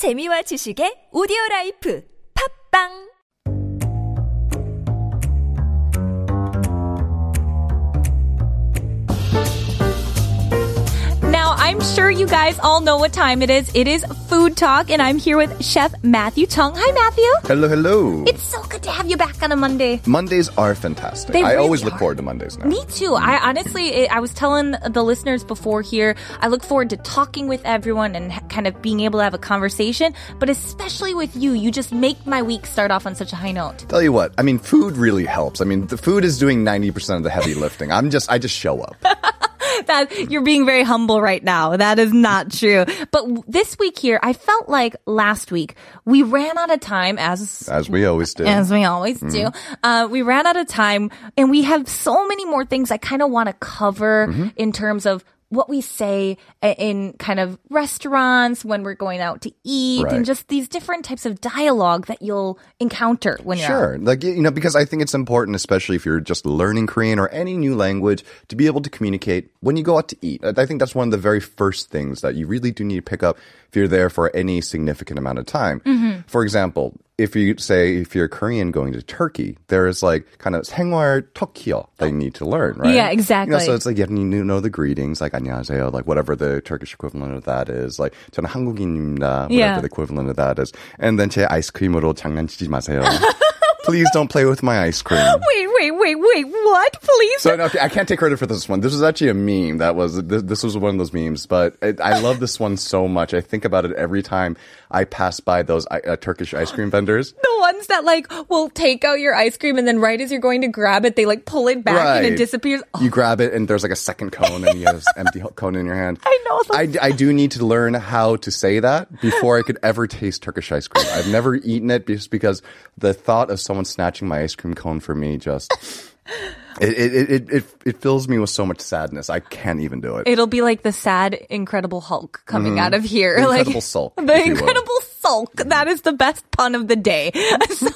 재미와 지식의 오디오 라이프. 팝빵 I'm sure you guys all know what time it is. It is Food Talk, and I'm here with Chef Matthew Chung. Hi, Matthew. Hello, hello. It's so good to have you back on a Monday. Mondays are fantastic. They I really always look are. forward to Mondays now. Me too. I honestly, I was telling the listeners before here, I look forward to talking with everyone and kind of being able to have a conversation, but especially with you, you just make my week start off on such a high note. Tell you what, I mean, food really helps. I mean, the food is doing 90% of the heavy lifting. I'm just, I just show up. That you're being very humble right now. That is not true. But this week here, I felt like last week we ran out of time as As we always do. as we always do. Uh, we ran out of time, and we have so many more things I kind of want to cover in terms of what we say in kind of restaurants when we're going out to eat, and just these different types of dialogue that you'll encounter when you're out. Sure. Like, you know, because I think it's important, especially if you're just learning Korean or any new language, to be able to communicate when you go out to eat. I think that's one of the very first things that you really do need to pick up if you're there for any significant amount of time. Mm-hmm. For example, if you say, if you're Korean going to Turkey, there is like kind of 생활 터키어 that you need to learn, right? Yeah, exactly. You know, so it's like you need to know the greetings, like 안녕하세요, like whatever the Turkish equivalent of that is. Like 저는 한국인입니다, whatever Yeah. the equivalent of that is. And then 제 아이스크림으로 장난치지 마세요. Please don't play with my ice cream. Wait, wait, wait, wait! What? Please. So no, okay, I can't take credit for this one. This was actually a meme. That was this, this was one of those memes. But it, I love this one so much. I think about it every time I pass by those uh, Turkish ice cream vendors. the ones that like will take out your ice cream and then right as you're going to grab it, they like pull it back and it disappears. Oh, You grab it and there's like a second cone and you have this empty cone in your hand. I know I, I do need to learn how to say that before I could ever taste Turkish ice cream. I've never eaten it just because the thought of someone snatching my ice cream cone for me just it it, it, it, it fills me with so much sadness. I can't even do it. It'll be like the sad Incredible Hulk coming mm-hmm. out of here. The like, Incredible Sulk, The. Incredible That is the best pun of the day. so,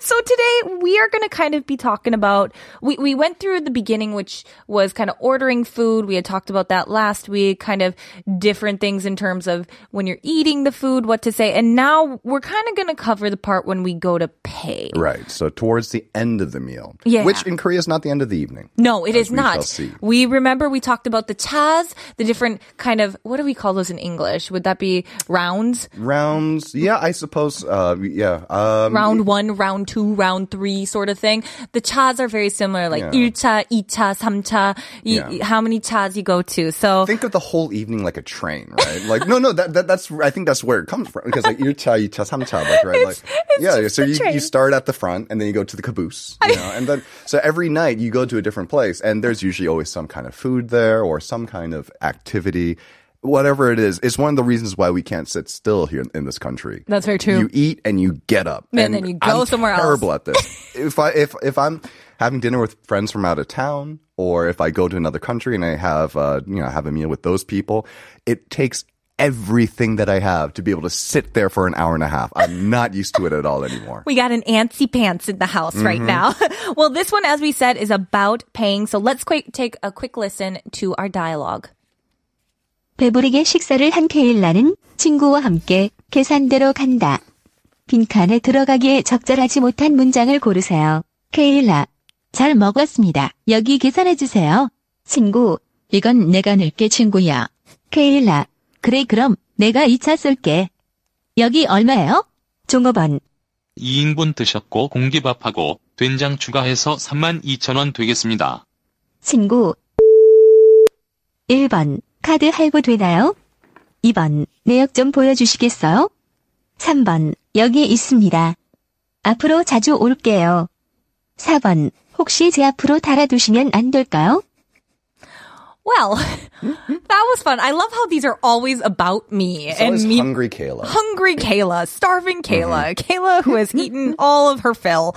so today we are going to kind of be talking about, we, we went through the beginning, which was kind of ordering food. We had talked about that last week, kind of different things in terms of when you're eating the food, what to say. And now we're kind of going to cover the part when we go to pay. Right. So towards the end of the meal, Yeah. which in Korea is not the end of the evening. No, it is we not. We remember we talked about the chas, the different kind of what do we call those in English? Would that be rounds? Rounds, yeah, I suppose. Uh, yeah. Um, Round one, round two, round three, sort of thing. The chas are very similar, like Yeah. 1차, 2차, 3차, y- Yeah. how many chas you go to. So think of the whole evening like a train, right? Like, no, no, that, that that's I think that's where it comes from because like 1차, 2차, 3차, like right, like yeah. just So a you, train. you start at the front and then you go to the caboose, you know, and then so every night you go to a different place and there's usually always some kind of food there or some kind of activity. Whatever it is, it's one of the reasons why we can't sit still here in, in this country. That's very true. You eat and you get up, And then you go I'm somewhere else. terrible at this. if I if if I'm having dinner with friends from out of town, or if I go to another country and I have uh, you know have a meal with those people, it takes everything that I have to be able to sit there for an hour and a half. I'm not used to it at all anymore. we got an antsy pants in the house right now. well, this one, as we said, is about paying. So let's quick, take a quick listen to our dialogue. 배부르게 식사를 한 케일라는 친구와 함께 계산대로 간다. 빈칸에 들어가기에 적절하지 못한 문장을 고르세요. 케일라, 잘 먹었습니다. 여기 계산해주세요. 친구, 이건 내가 낼게 친구야. 케일라, 그래 그럼 내가 2차 쏠게. 여기 얼마예요? 종업원, 2인분 드셨고 공기밥하고 된장 추가해서 32,000원 되겠습니다. 친구 1번 카드 할부 되나요? 2번 내역 좀 보여주시겠어요? 3번 여기 있습니다. 앞으로 자주 올게요. 4번 혹시 제 앞으로 달아두시면 안 될까요? Well, that was fun. I love how these are always about me It's and always me. hungry Kayla. Hungry Kayla, starving Kayla, Kayla who has eaten all of her fill.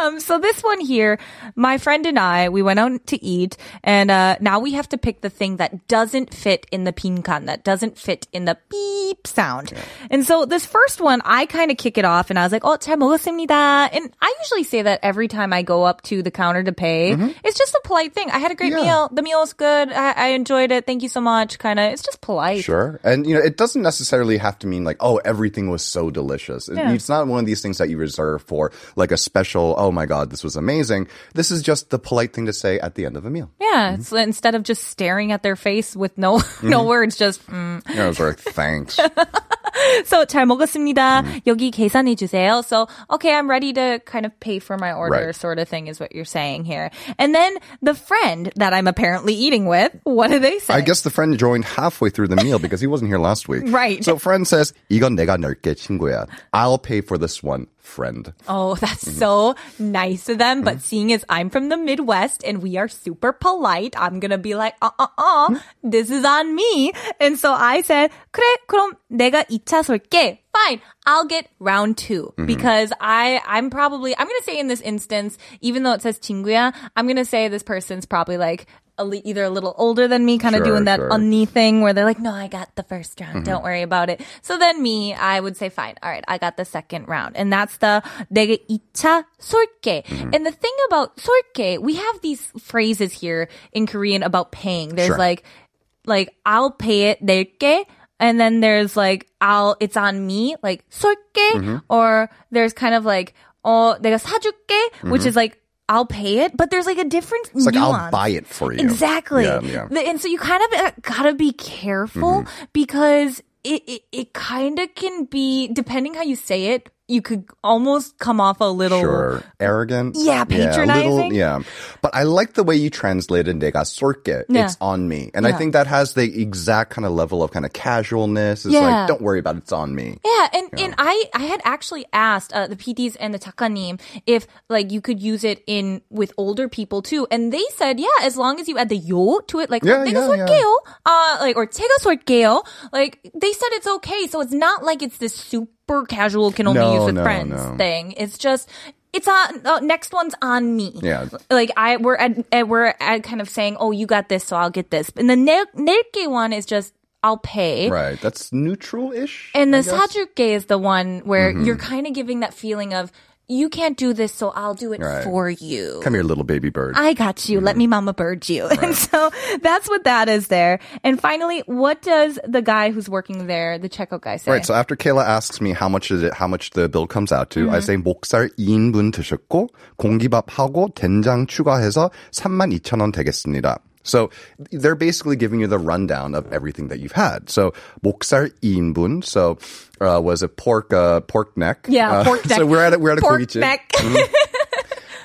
Um, so this one here, my friend and I, we went out to eat, and uh, now we have to pick the thing that doesn't fit in the pinkan, that doesn't fit in the beep sound. And so this first one, I kind of kick it off, and I was like, "Oh, 잘 먹었습니다." And I usually say that every time I go up to the counter to pay. It's just a polite thing. I had a great Yeah. meal. The meal was good. I I, I enjoyed it. Thank you so much. Kind of, it's just polite. Sure. And, you know, it doesn't necessarily have to mean like, oh, everything was so delicious. Yeah. It's not one of these things that you reserve for like a special, oh my God, this was amazing. This is just the polite thing to say at the end of a meal. Yeah, it's instead of just staring at their face with no no words, just mm. You know, it's like, thanks. so 잘 먹었습니다. Mm. 여기 계산해 주세요. So okay, I'm ready to kind of pay for my order, Right. sort of thing, is what you're saying here. And then the friend that I'm apparently eating with, what do they say? I guess the friend joined halfway through the meal because he wasn't here last week. Right. So friend says, 이건 내가 낼게, 친구야. I'll pay for this one, friend. Oh, that's Mm-hmm. so nice of them. But seeing as I'm from the Midwest and we are super polite, I'm gonna be like, uh, uh, uh, this is on me. And so I said, 그래, 그럼 내가 2차 쏠게. Fine, I'll get round 2 Mm-hmm. because I, I'm probably, I'm gonna say in this instance, even though it says 친구야, I'm gonna say this person's probably like, a li- either a little older than me, kind of Sure, doing that sure. Mm-hmm. 언니 thing where they're like, no, I got the first round. Don't worry about it. So then me, I would say, fine. All right. I got the second round. And that's the 내게 2차 쏠게. Mm-hmm. And the thing about 쏠게, we have these phrases here in Korean about paying. There's Sure. like, like, I'll pay it, 낼게. And then there's like, I'll, it's on me, like, 쏠게. Mm-hmm. Or there's kind of like, 어, 내가 사줄게, which is like, I'll pay it, but there's like a different Mm-hmm. It's like, nuance. I'll buy it for you. Exactly. Yeah, yeah. The- And so you kind of uh, gotta be careful Mm-hmm. because it, it, it kind of can be, depending how you say it, you could almost come off a little. Sure. Arrogant. Yeah, a patronizing. little- Yeah, But I like the way you translated 내가 쏠게. Yeah. It's on me. And I Yeah. think that has the exact kind of level of kind of casualness. It's Yeah. like, don't worry about it. It's on me. Yeah, and, and I, I had actually asked uh, the PDs and the 작가님 if like you could use it in with older people too, and they said yeah, as long as you add the 요 to it, like Yeah, 어, 내가 yeah, 쏠게요, uh, like or 제가 쏠게요, like they said it's okay, so it's not like it's this super casual can only No, use with no, friends no. thing. It's just it's on uh, next one's on me. Yeah. like I we're at, at we're at kind of saying oh you got this, so I'll get this, and the 낼 낼게 one is just I'll pay. Right. That's neutral-ish. And I the guess. Mm-hmm. 사줄게 is the one where you're kind of giving that feeling of you can't do this, so I'll do it Right. for you. Come here, little baby bird. I got you. Let me mama bird you. And so that's what that is there. And finally, what does the guy who's working there, the checkout guy say? Right. So after Kayla asks me how much is it, how much the bill comes out to, I Mm-hmm. say 목살 2인분 드셨고 공기밥하고 된장 추가해서 32,000원 되겠습니다. So they're basically giving you the rundown of everything that you've had. So 목살 2인분. So uh, was it pork uh, pork neck? yeah, Uh, pork neck. So we're at a, we're at a pork 고깃집. neck.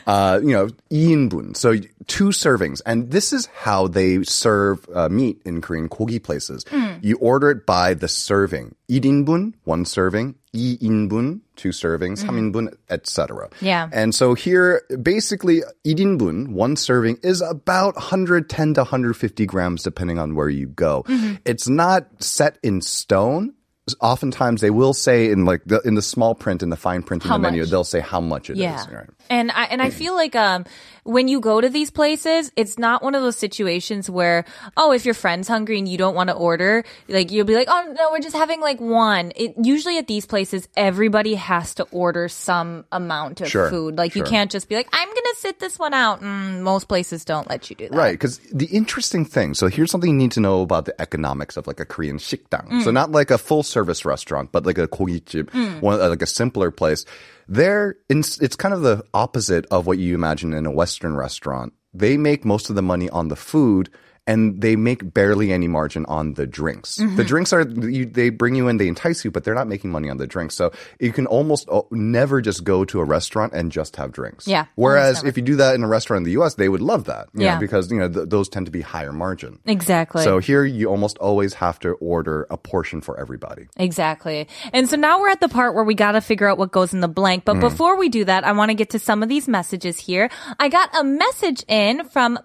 uh, you know, 2인분. So two servings. And this is how they serve uh, meat in Korean kogi places. Hmm. You order it by the serving. 1인분, one serving. 2인분, two servings. 3인분, etc. Mm-hmm. Yeah. And so here, basically, 1인분, one serving, is about 110 to 150 grams, depending on where you go. Mm-hmm. It's not set in stone. Oftentimes, they will say in like the, in the small print, in the fine print in How the menu, much? they'll say how much it is. Yeah. Right. And I and I feel like um when you go to these places, it's not one of those situations where oh if your friend's hungry and you don't want to order, like you'll be like oh no we're just having like one. It usually at these places everybody has to order some amount of Sure, food. Like you can't just be like I'm gonna sit this one out. Mm, most places don't let you do that. Right, because the interesting thing. So here's something you need to know about the economics of like a Korean 식당. So not like a full service restaurant, but like a kogijib, mm. one uh, like a simpler place. There, it's kind of the opposite of what you imagine in a Western restaurant. They make most of the money on the food and they make barely any margin on the drinks. The drinks are, you, they bring you in, they entice you, but they're not making money on the drinks. So you can almost uh, never just go to a restaurant and just have drinks. Yeah, Whereas if you do that in a restaurant in the U.S., they would love that. you know, Yeah. because you know th- those tend to be higher margin. Exactly. So here you almost always have to order a portion for everybody. Exactly. And so now we're at the part where we got to figure out what goes in the blank. But before we do that, I want to get to some of these messages here. I got a message in from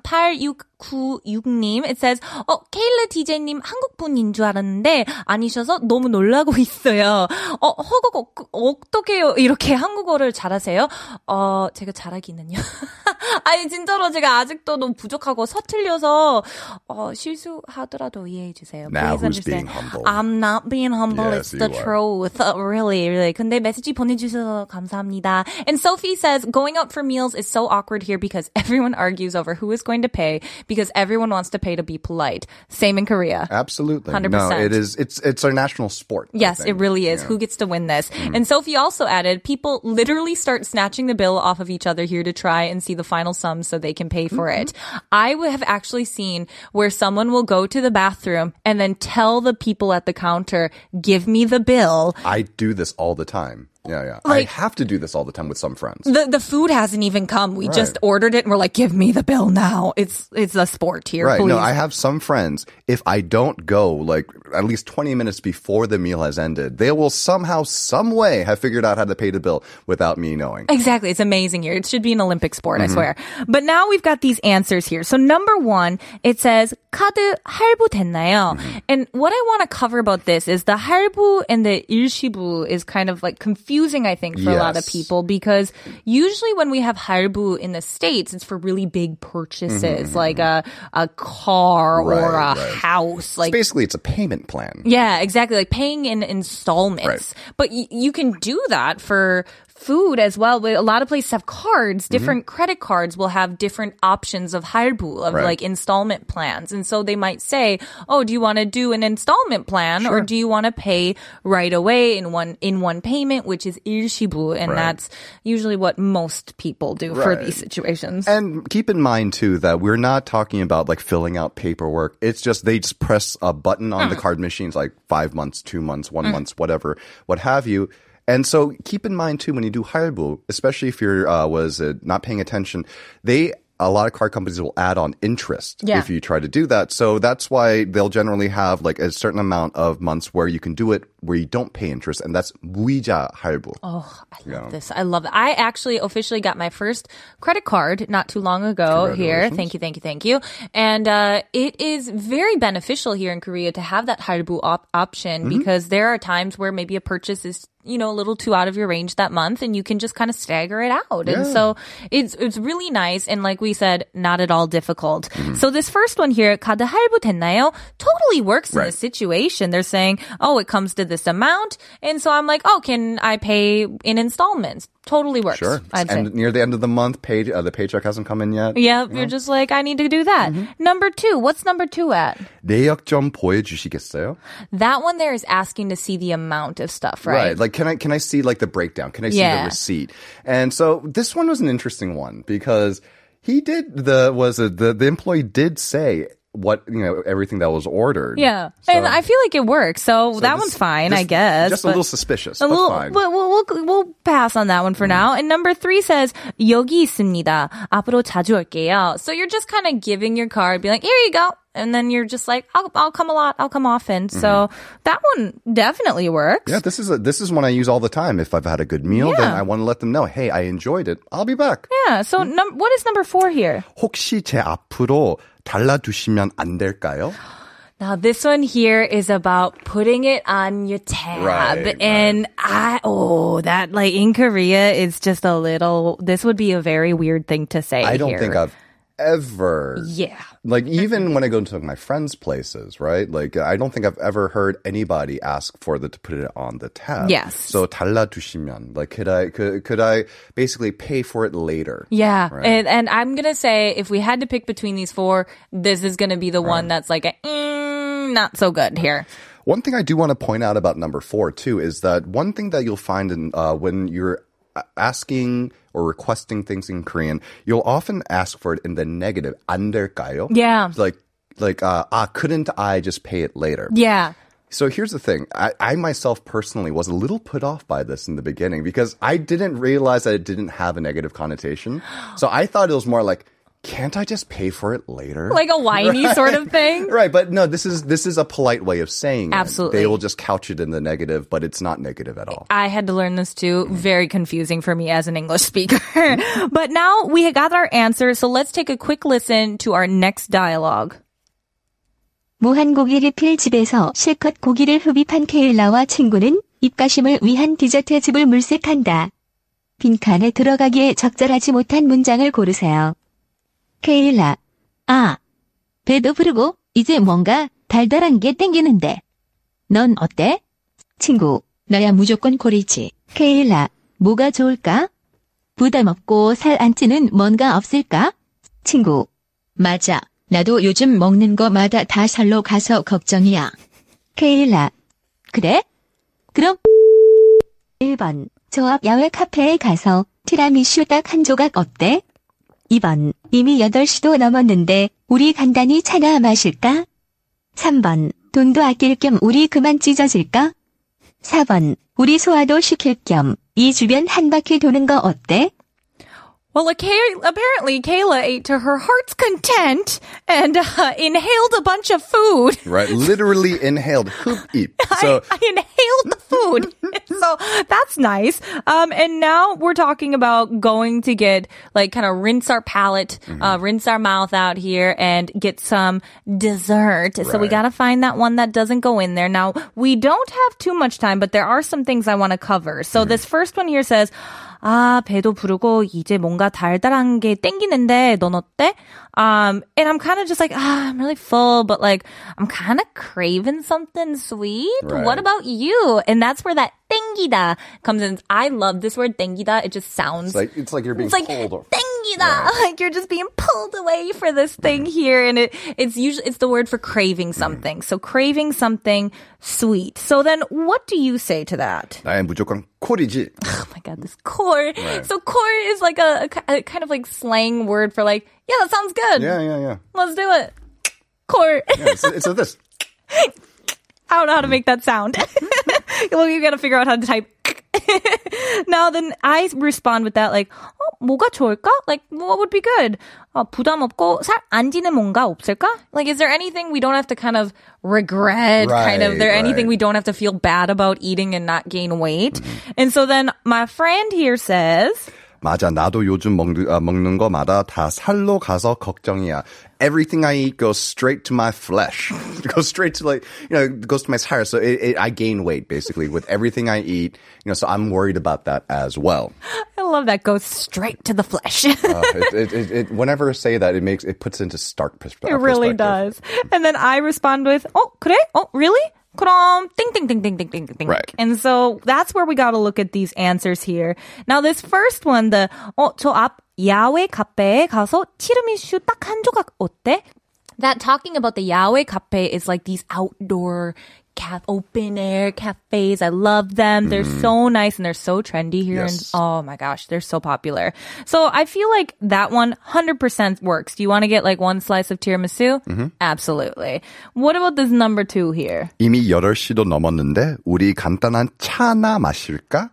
8696님. It says, 어, 케일러 DJ님 한국분인 줄 알았는데 아니셔서 너무 놀라고 있어요. 어, 허거, 어떻게 이렇게 한국어를 잘하세요? 어, 제가 잘하기는요. 아니 진짜로 제가 아직도 너무 부족하고 서툴려서 어, 실수하더라도 이해해 주세요. Now Please who's understand. being humble? I'm not being humble. Yes, it's the you are. truth. Uh, really, really. 근데 메시지 보내주셔서 감사합니다. And Sophie says going out for meals is so awkward here because everyone argues over who is going to pay because everyone wants to pay to be polite. Same in Korea. Absolutely. 100%. No, it is. It's it's our national sport. I Yes, it think. really is. Yeah. Who gets to win this? Mm-hmm. And Sophie also added, people literally start snatching the bill off of each other here to try and see the final sum so they can pay for Mm-hmm. it. I would have actually seen where someone will go to the bathroom and then tell the people at the counter, give me the bill. I do this all the time. Yeah, yeah. Like, I have to do this all the time with some friends. The the food hasn't even come. We right. just ordered it and we're like, give me the bill now. It's it's a sport here. Right. Please. No, I have some friends. If I don't go like at least twenty minutes before the meal has ended, they will somehow, some way have figured out how to pay the bill without me knowing. Exactly. It's amazing here. It should be an Olympic sport, mm-hmm. I swear. But now we've got these answers here. So number one, it says 카드 할부 됐나요? Mm-hmm. And what I want to cover about this is the 할부 and the ilshibu is kind of like confusing I think, for a lot of people because usually when we have 할부 in the States, it's for really big purchases, like a, a car or Mm-hmm. A right. house. Like, Basically, it's a payment plan. yeah, exactly. Like paying in installments. But y- you can do that for food as well. But a lot of places have cards. Mm-hmm. Different credit cards will have different options of 할부, of Right. like installment plans. And so they might say, "Oh, do you want to do an installment plan or do you want to pay right away in one in one payment, which is 일시부?" And Right. that's usually what most people do for Right. these situations. And keep in mind too that we're not talking about like filling out paperwork. It's just they just press a button on the card machines like five months, two months, one month, whatever, what have you. and so keep in mind too when you do 할부, especially if you're uh, was not paying attention, they a lot of car companies will add on interest yeah. if you try to do that. So that's why they'll generally have like a certain amount of months where you can do it where you don't pay interest, and that's 무이자 할부. Oh, I love yeah. this. I love it. I actually officially got my first credit card not too long ago here. Thank you, thank you, thank you. And uh, it is very beneficial here in Korea to have that 할부 op- option mm-hmm. because there are times where maybe a purchase is you know a little too out of your range that month and you can just kind of stagger it out and Yeah. so it's it's really nice and like we said not at all difficult Mm-hmm. so this first one here 카드 할부 됐나요 totally works in Right. this situation they're saying oh it comes to this amount and so i'm like oh can i pay in installments totally works Sure. i'd say And near the end of the month, pay, uh, the paycheck hasn't come in yet. yeah you're just like i need to do that Mm-hmm. number two what's number two at 내역 좀 보여주시겠어요? that one there is asking to see the amount of stuff right, Like, can I can I see like the breakdown? Can I see Yeah. the receipt? And so this one was an interesting one because he did the was a, the the employee did say what you know everything that was ordered. Yeah, So- and I feel like it works. So, that this- one's fine, I just- guess. Just a but- little suspicious, A but little, fine. but we'll, we'll we'll pass on that one for now. And number three says 여기 있습니다. 앞으로 자주 올게요. So you're just kind of giving your card, be like, here you go, and then you're just like, I'll I'll come a lot, I'll come often. So that one definitely works. Mm-hmm. yeah, this is a, this is one I use all the time. If I've had a good meal, then Yeah. I want to let them know, hey, I enjoyed it. I'll be back. Yeah. So num- what is number four here? 혹시 제 앞으로 달라주시면 안 될까요? Now this one here is about putting it on your tab. Right, and I oh that like in Korea is just a little this would be a very weird thing to say. I don't here. think I've ever Yeah. Like even when I go to my friends' places, right? Like I don't think I've ever heard anybody ask for the to put it on the tab. Yes. So 달라주시면, like could I could could I basically pay for it later? Yeah, Right. and and I'm gonna say if we had to pick between these four, this is gonna be the one that's like a, mm, not so good here. One thing I do want to point out about number four too is that one thing that you'll find in uh, when you're a- asking or requesting things in Korean, you'll often ask for it in the negative. 안 될까요? Yeah. It's like like uh, ah, couldn't I just pay it later? Yeah, So here's the thing. I, I myself personally was a little put off by this in the beginning because I didn't realize that it didn't have a negative connotation. So I thought it was more like, can't I just pay for it later? like a whiny sort of thing. Right, but no, this is this is a polite way of saying it. Absolutely. They will just couch it in the negative, but it's not negative at all. I had to learn this too. Very confusing for me as an English speaker. but now we got our answer, so let's take a quick listen to our next dialogue. 무한고기 리필 집에서 실컷 고기를 흡입한 케일라와 친구는 입가심을 위한 디저트 즙을 물색한다. 빈칸에 들어가기에 적절하지 못한 문장을 고르세요. 케일라. 아, 배도 부르고 이제 뭔가 달달한 게 땡기는데. 넌 어때? 친구, 나야 무조건 콜이지. 케일라, 뭐가 좋을까? 부담 없고 살 안 찌는 뭔가 없을까? 친구, 맞아. 나도 요즘 먹는 거마다 다 살로 가서 걱정이야. 케일라, 그래? 그럼 1번, 저 앞 야외 카페에 가서 티라미슈 딱 한 조각 어때? 2번, 이미 8시도 넘었는데 우리 간단히 차나 마실까? 3번, 돈도 아낄 겸 우리 그만 찢어질까? 4번, 우리 소화도 시킬 겸 이 주변 한 바퀴 도는 거 어때? Well, apparently Kayla ate to her heart's content and uh, inhaled a bunch of food. Right, literally inhaled hoop eat. So I, I inhaled the food. so that's nice. Um, and now we're talking about going to get like kind of rinse our palate, uh, rinse our mouth out here and get some dessert. So we gotta find that one that doesn't go in there. Now we don't have too much time, but there are some things I want to cover. So this first one here says, 아, 배도 부르고 이제 뭔가 달달한 게 땡기는데 넌 어때? Um, and I'm kind of just like, ah, I'm really full, but like, I'm kind of craving something sweet. What Right. about you? And that's where that 땡기다 comes in. I love this word 땡기다. It just sounds it's like it's like you're being it's like pulled. or- 땡 기다. Like you're just being pulled away for this thing here, and it it's usually it's the word for craving something. So craving something sweet. So then, what do you say to that? 나의 무조건 콜이지. Oh my god, this core. So core is like a, a ki- a kind of like slang word for like, yeah, that sounds good. Yeah, yeah, yeah. Let's do it. Core. yeah it's, it's a this. I don't know how to make that sound. well, you gotta figure out how to type. now then I respond with that like, 어, 뭐가 좋을까? Like, what would be good? 어, 부담 없고 살 안 찌는 뭔가 없을까? Like, is there anything we don't have to kind of regret? kind of, Right, there anything right. we don't have to feel bad about eating and not gain weight? And so then my friend here says, 맞아, 나도 요즘 먹는, 아, 먹는 거마다 다 살로 가서 걱정이야. Everything I eat goes straight to my flesh. It goes straight to like, you know, it goes to my 살. So it, it, I gain weight basically with everything I eat. You know, so I'm worried about that as well. I love that goes straight to the flesh. Uh, it, it, it, it, whenever I say that, it makes, it puts into stark pers- It really perspective. does. And then I respond with, "Oh, 그래? Oh, really? 그럼 ding ding ding ding ding ding ding. Right. And so that's where we got to look at these answers here. Now this first one, the 어저앞 야외 카페에 가서 티라미슈 딱 한 조각 어때? That talking about the 야외 cafe is like these outdoor caf- open air cafes. I love them. They're so nice and they're so trendy here. Yes. And oh my gosh, they're so popular. So I feel like that one 100% works. Do you want to get like one slice of tiramisu? Absolutely. What about this number two here? 이미 8시도 넘었는데 우리 간단한 차나 마실까?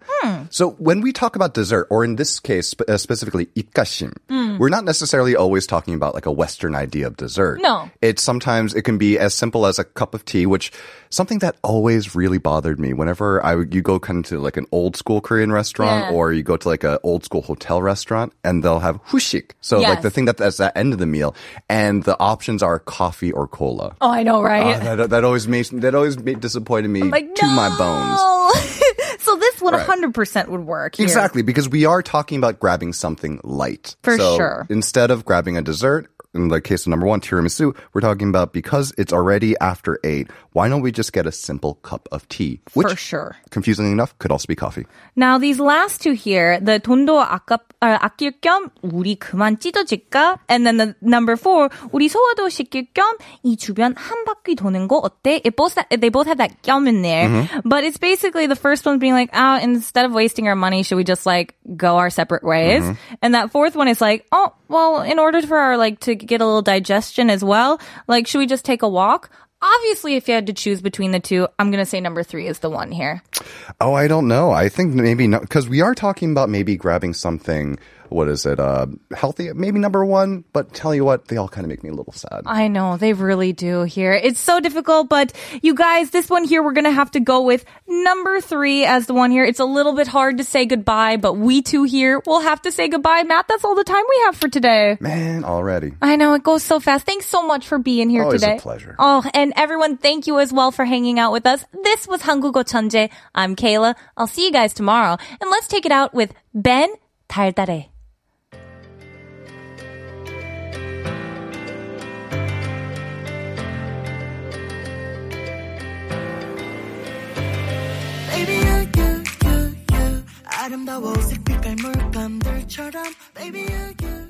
So when we talk about dessert, or in this case uh, specifically 입가심, mm. we're not necessarily always talking about like a Western idea of dessert. No, it's sometimes it can be as simple as a cup of tea, which something that always really bothered me. Whenever I you go kind of to like an old school Korean restaurant, yeah. or you go to like an old school hotel restaurant, and they'll have 후식, so yes. like the thing that, that's at the end of the meal, and the options are coffee or cola. Oh, I know, right? Uh, that, that, always made that always made, disappointed me like, to no! my bones. so Right. 100% would work. Here. Exactly, because we are talking about grabbing something light. For so sure. Instead of grabbing a dessert, in the case of number one, tiramisu, we're talking about because it's already after eight, why don't we just get a simple cup of tea? Which, For sure. confusingly enough, could also be coffee. Now these last two here, the 돈도 아깝, 아, 아낄 겸 우리 그만 찢어질까? And then the number four, 우리 소화도 시킬 겸 이 주변 한 바퀴 도는 거 어때? It both they both have that 겸 in there, Mm-hmm. but it's basically the first one being like, oh, instead of wasting our money, should we just like go our separate ways? Mm-hmm. And that fourth one is like, oh, well, in order for our like to get a little digestion as well, like should we just take a walk? Obviously, if you had to choose between the two, I'm gonna say number three is the one here. Oh, I don't know. I think maybe not, because we are talking about maybe grabbing something, what is it, uh, healthy, maybe number one, but tell you what, they all kind of make me a little sad. I know, they really do here. It's so difficult, but you guys, this one here, we're gonna have to go with number three as the one here. It's a little bit hard to say goodbye, but we two here will have to say goodbye. Matt, that's all the time we have for today. Man, already. I know, it goes so fast. Thanks so much for being here Always a today. pleasure. Oh, and everyone, thank you as well for hanging out with us. This was 한국어 천재. I'm Kayla. I'll see you guys tomorrow. And let's take it out with Ben 달달해. 아름다워 색빛깔 물감들처럼. Baby again